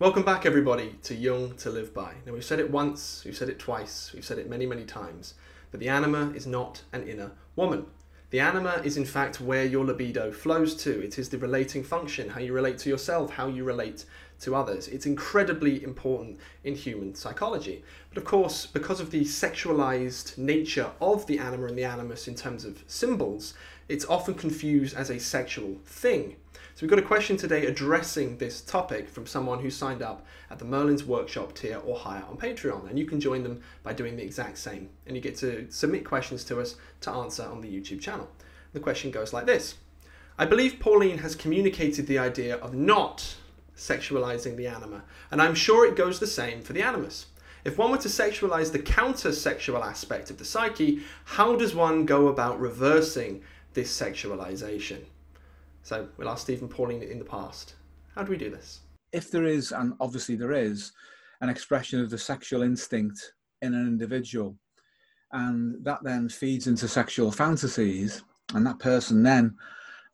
Welcome back, everybody, to Jung to Live By. Now, we've said it once, we've said it twice, we've said it many, many times, but the anima is not an inner woman. The anima is, in fact, where your libido flows to. It is the relating function, how you relate to yourself, how you relate to others. It's incredibly important in human psychology. But of course, because of the sexualized nature of the anima and the animus in terms of symbols, it's often confused as a sexual thing. So we've got a question today addressing this topic from someone who signed up at the Merlin's Workshop tier or higher on Patreon. And you can join them by doing the exact same. And you get to submit questions to us to answer on the YouTube channel. The question goes like this. I believe Pauline has communicated the idea of not sexualizing the anima, and I'm sure it goes the same for the animus. If one were to sexualize the counter sexual aspect of the psyche, how does one go about reversing this sexualization? So we'll ask Stephen Pauline in the past. How do we do this? If there is, and obviously there is, an expression of the sexual instinct in an individual, and that then feeds into sexual fantasies, and that person then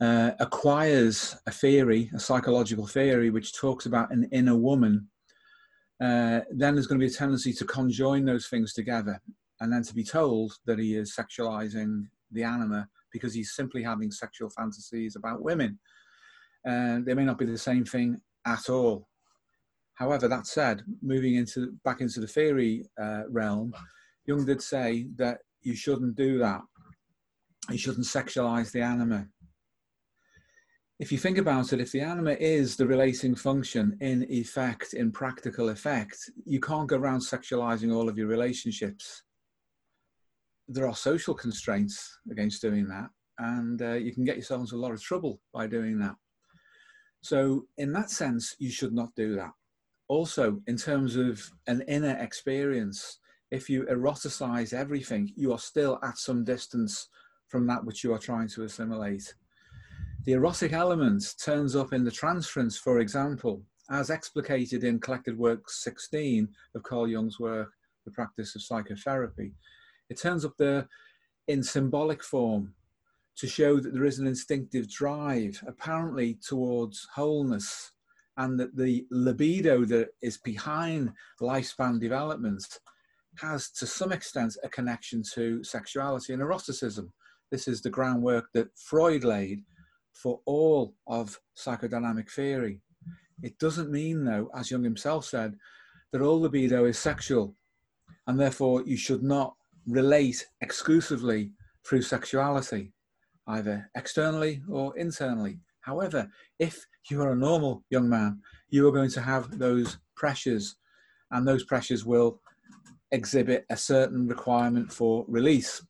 uh, acquires a theory, a psychological theory, which talks about an inner woman, uh, then there's going to be a tendency to conjoin those things together and then to be told that he is sexualizing the anima because he's simply having sexual fantasies about women. Uh, they may not be the same thing at all. However, that said, moving into back into the theory uh, realm, Jung did say that you shouldn't do that. You shouldn't sexualize the anima if you think about it, if the anima is the relating function in effect, in practical effect, you can't go around sexualizing all of your relationships. There are social constraints against doing that, and uh, you can get yourself into a lot of trouble by doing that. So, in that sense, you should not do that. Also, in terms of an inner experience, if you eroticize everything, you are still at some distance from that which you are trying to assimilate. The erotic element turns up in the transference, for example, as explicated in Collected Works 16 of Carl Jung's work, The Practice of Psychotherapy. It turns up there in symbolic form to show that there is an instinctive drive, apparently towards wholeness, and that the libido that is behind lifespan development has, to some extent, a connection to sexuality and eroticism. This is the groundwork that Freud laid for all of psychodynamic theory. It doesn't mean, though, as Jung himself said, that all libido is sexual, and therefore you should not relate exclusively through sexuality, either externally or internally. However, if you are a normal young man, you are going to have those pressures, and those pressures will exhibit a certain requirement for release.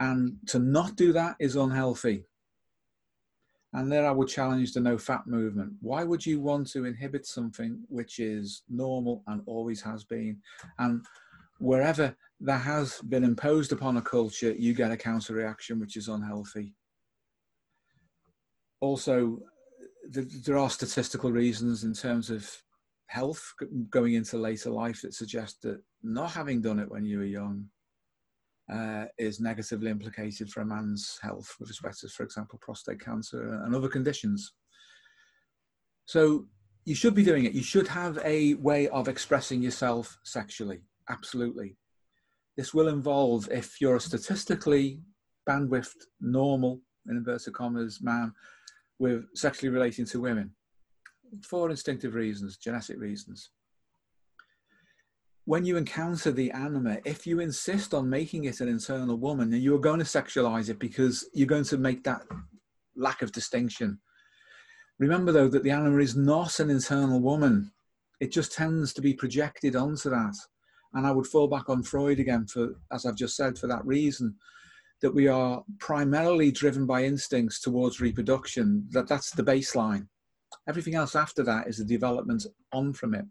And to not do that is unhealthy. And there I would challenge the NoFap movement. Why would you want to inhibit something which is normal and always has been? And wherever that has been imposed upon a culture, you get a counter reaction which is unhealthy. Also, there are statistical reasons in terms of health going into later life that suggest that not having done it when you were young uh, is negatively implicated for a man's health with respect to, for example, prostate cancer and other conditions. So you should be doing it. You should have a way of expressing yourself sexually. Absolutely. This will involve, if you're a statistically bandwidth normal, in inverted commas, man with sexually relating to women for instinctive reasons, genetic reasons when you encounter the anima, if you insist on making it an internal woman, and you're going to sexualize it because you're going to make that lack of distinction. Remember, though, that the anima is not an internal woman. It just tends to be projected onto that. And I would fall back on Freud again for, as I've just said, for that reason, that we are primarily driven by instincts towards reproduction, that that's the baseline. Everything else after that is the development on from it.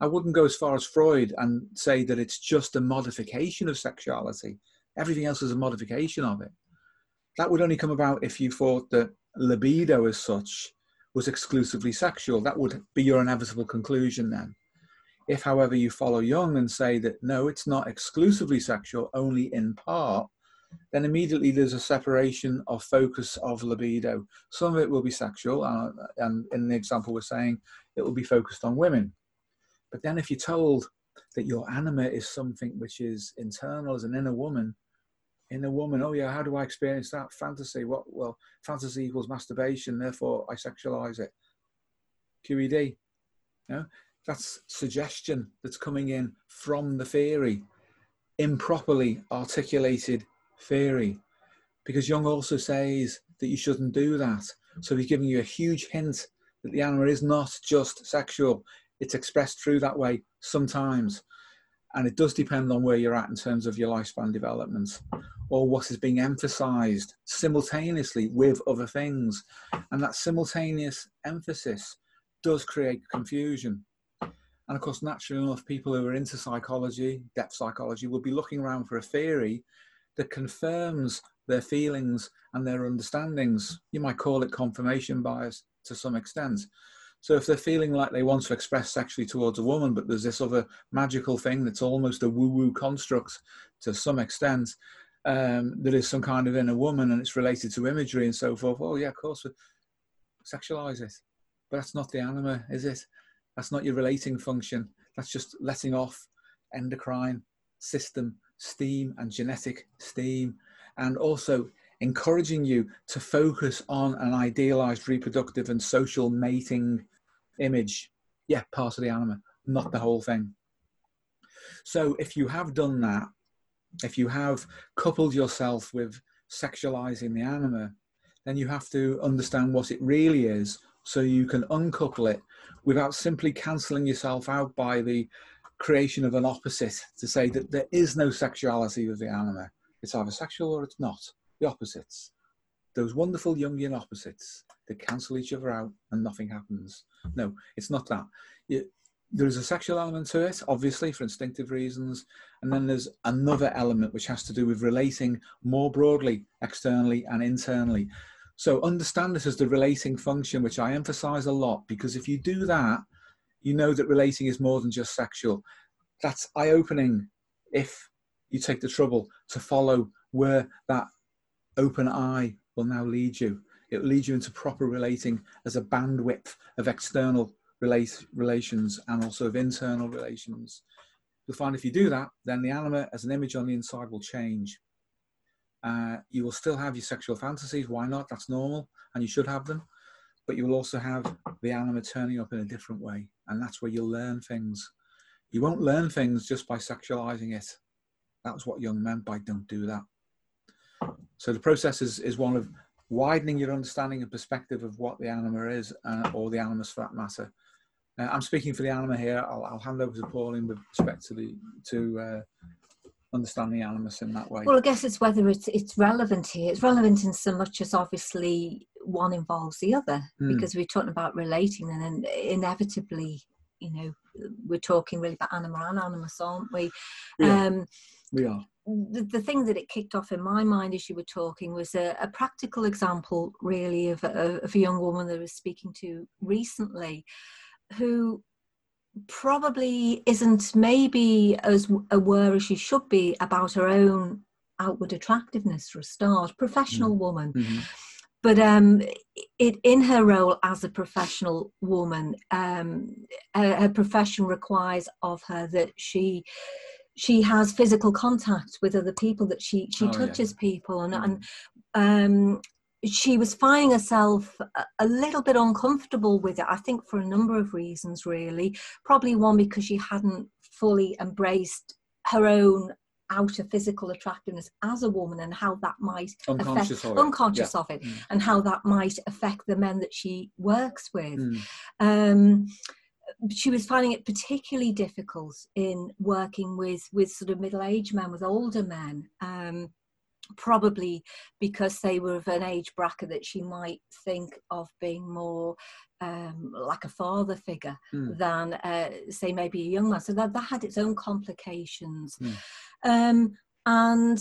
I wouldn't go as far as Freud and say that it's just a modification of sexuality. Everything else is a modification of it. That would only come about if you thought that libido as such was exclusively sexual. That would be your inevitable conclusion then. If, however, you follow Jung and say that no, it's not exclusively sexual, only in part, then immediately there's a separation of focus of libido. Some of it will be sexual, uh, and in the example we're saying, it will be focused on women. But then if you're told that your anima is something which is internal as an inner woman, inner woman, oh yeah, how do I experience that fantasy? What well, fantasy equals masturbation, therefore I sexualize it. QED. You know, that's suggestion that's coming in from the theory, improperly articulated theory. Because Jung also says that you shouldn't do that. So he's giving you a huge hint that the anima is not just sexual, it's expressed through that way sometimes. And it does depend on where you're at in terms of your lifespan development or what is being emphasized simultaneously with other things. And that simultaneous emphasis does create confusion. And of course, naturally enough, people who are into psychology, depth psychology, will be looking around for a theory that confirms their feelings and their understandings. You might call it confirmation bias to some extent. So if they're feeling like they want to express sexually towards a woman, but there's this other magical thing that's almost a woo-woo construct to some extent, um, that is some kind of inner woman and it's related to imagery and so forth. Oh yeah, of course, sexualize it. But that's not the anima, is it? That's not your relating function. That's just letting off endocrine system steam and genetic steam, and also encouraging you to focus on an idealized reproductive and social mating image. Yeah, part of the anima, not the whole thing. So if you have done that, if you have coupled yourself with sexualizing the anima, then you have to understand what it really is so you can uncouple it without simply cancelling yourself out by the creation of an opposite to say that there is no sexuality with the anima. It's either sexual or it's not. The opposites. Those wonderful Jungian opposites that cancel each other out and nothing happens. No, it's not that. You, there is a sexual element to it, obviously, for instinctive reasons. And then there's another element which has to do with relating more broadly, externally and internally. So understand this as the relating function, which I emphasize a lot, because if you do that, you know that relating is more than just sexual. That's eye opening if you take the trouble to follow where that open eye will now lead you. It will lead you into proper relating as a bandwidth of external relations and also of internal relations. You'll find if you do that, then the anima as an image on the inside will change. Uh, you will still have your sexual fantasies. Why not? That's normal, and you should have them but you will also have the anima turning up in a different way. And that's where you'll learn things. You won't learn things just by sexualizing it. That's what Jung meant by don't do that. So the process is, is one of widening your understanding and perspective of what the anima is, uh, or the animus for that matter. Uh, I'm speaking for the anima here. I'll, I'll, hand over to Pauline with respect to the to uh, understand the animus in that way. Well, I guess it's whether it's it's relevant here. It's relevant in so much as obviously one involves the other mm. because we're talking about relating and then inevitably you know we're talking really about anima and animus aren't we yeah, um we are the, the thing that it kicked off in my mind as you were talking was a, a practical example really of a, of a young woman that I was speaking to recently who probably isn't maybe as aware as she should be about her own outward attractiveness for a start professional mm. woman mm-hmm but um, it in her role as a professional woman, um, her, her, profession requires of her that she she has physical contact with other people, that she she oh, touches yeah. people, and and um, she was finding herself a, little bit uncomfortable with it. I think for a number of reasons, really. Probably one because she hadn't fully embraced her own outer physical attractiveness as a woman and how that might unconscious affect of unconscious yeah. of it mm. and how that might affect the men that she works with mm. um, she was finding it particularly difficult in working with with sort of middle-aged men with older men um, probably because they were of an age bracket that she might think of being more um, like a father figure mm. than, uh, say, maybe a young man. So that, that had its own complications. Mm. Um, and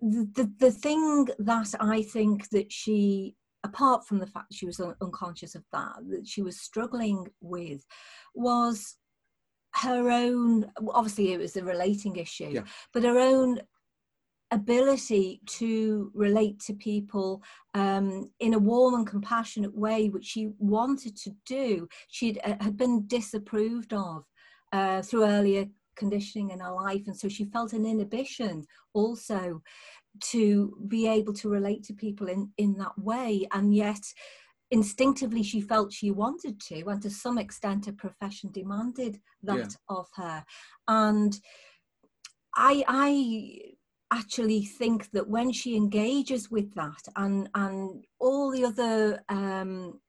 the, the, the thing that I think that she, apart from the fact that she was un- unconscious of that, that she was struggling with was her own, obviously it was a relating issue, yeah. but her own ability to relate to people um, in a warm and compassionate way, which she wanted to do, she uh, had been disapproved of uh, through earlier conditioning in her life. And so she felt an inhibition also to be able to relate to people in, in that way. And yet, instinctively she felt she wanted to and to some extent her profession demanded that yeah. of her and i i actually think that when she engages with that and and all the other um,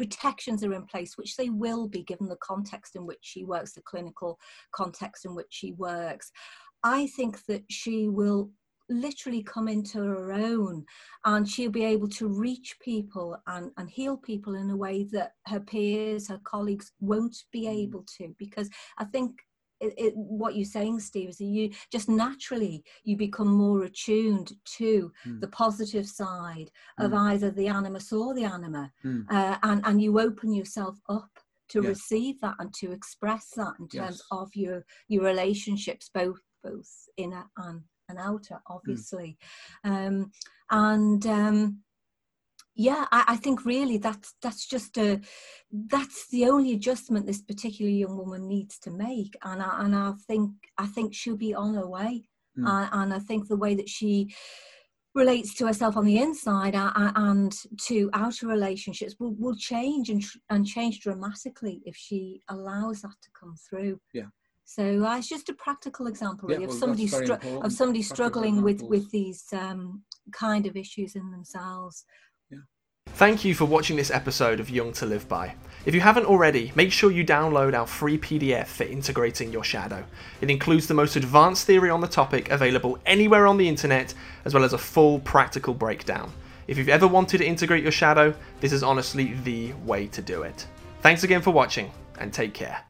protections are in place, which they will be given the context in which she works, the clinical context in which she works. I think that she will literally come into her own and she'll be able to reach people and, and heal people in a way that her peers, her colleagues won't be mm. able to. Because I think it, it, what you're saying, Steve, is that you just naturally you become more attuned to mm. the positive side mm. of either the animus or the anima, mm. uh, and and you open yourself up to receive that and to express that in terms yes. of your your relationships, both both inner and and outer, hmm. obviously, um, and. Um, yeah I, I, think really that's that's just a that's the only adjustment this particular young woman needs to make. And I, and I think I think she'll be on her way. Mm. uh, and I think the way that she relates to herself on the inside and to outer relationships will, will change and, and change dramatically if she allows that to come through. Yeah. So uh, it's just a practical example really, yeah, well, of somebody stru- of somebody struggling with with these um, kind of issues in themselves Thank you for watching this episode of Jung to Live By. If you haven't already, make sure you download our free PDF for integrating your shadow. It includes the most advanced theory on the topic available anywhere on the internet, as well as a full practical breakdown. If you've ever wanted to integrate your shadow, this is honestly the way to do it. Thanks again for watching, and take care.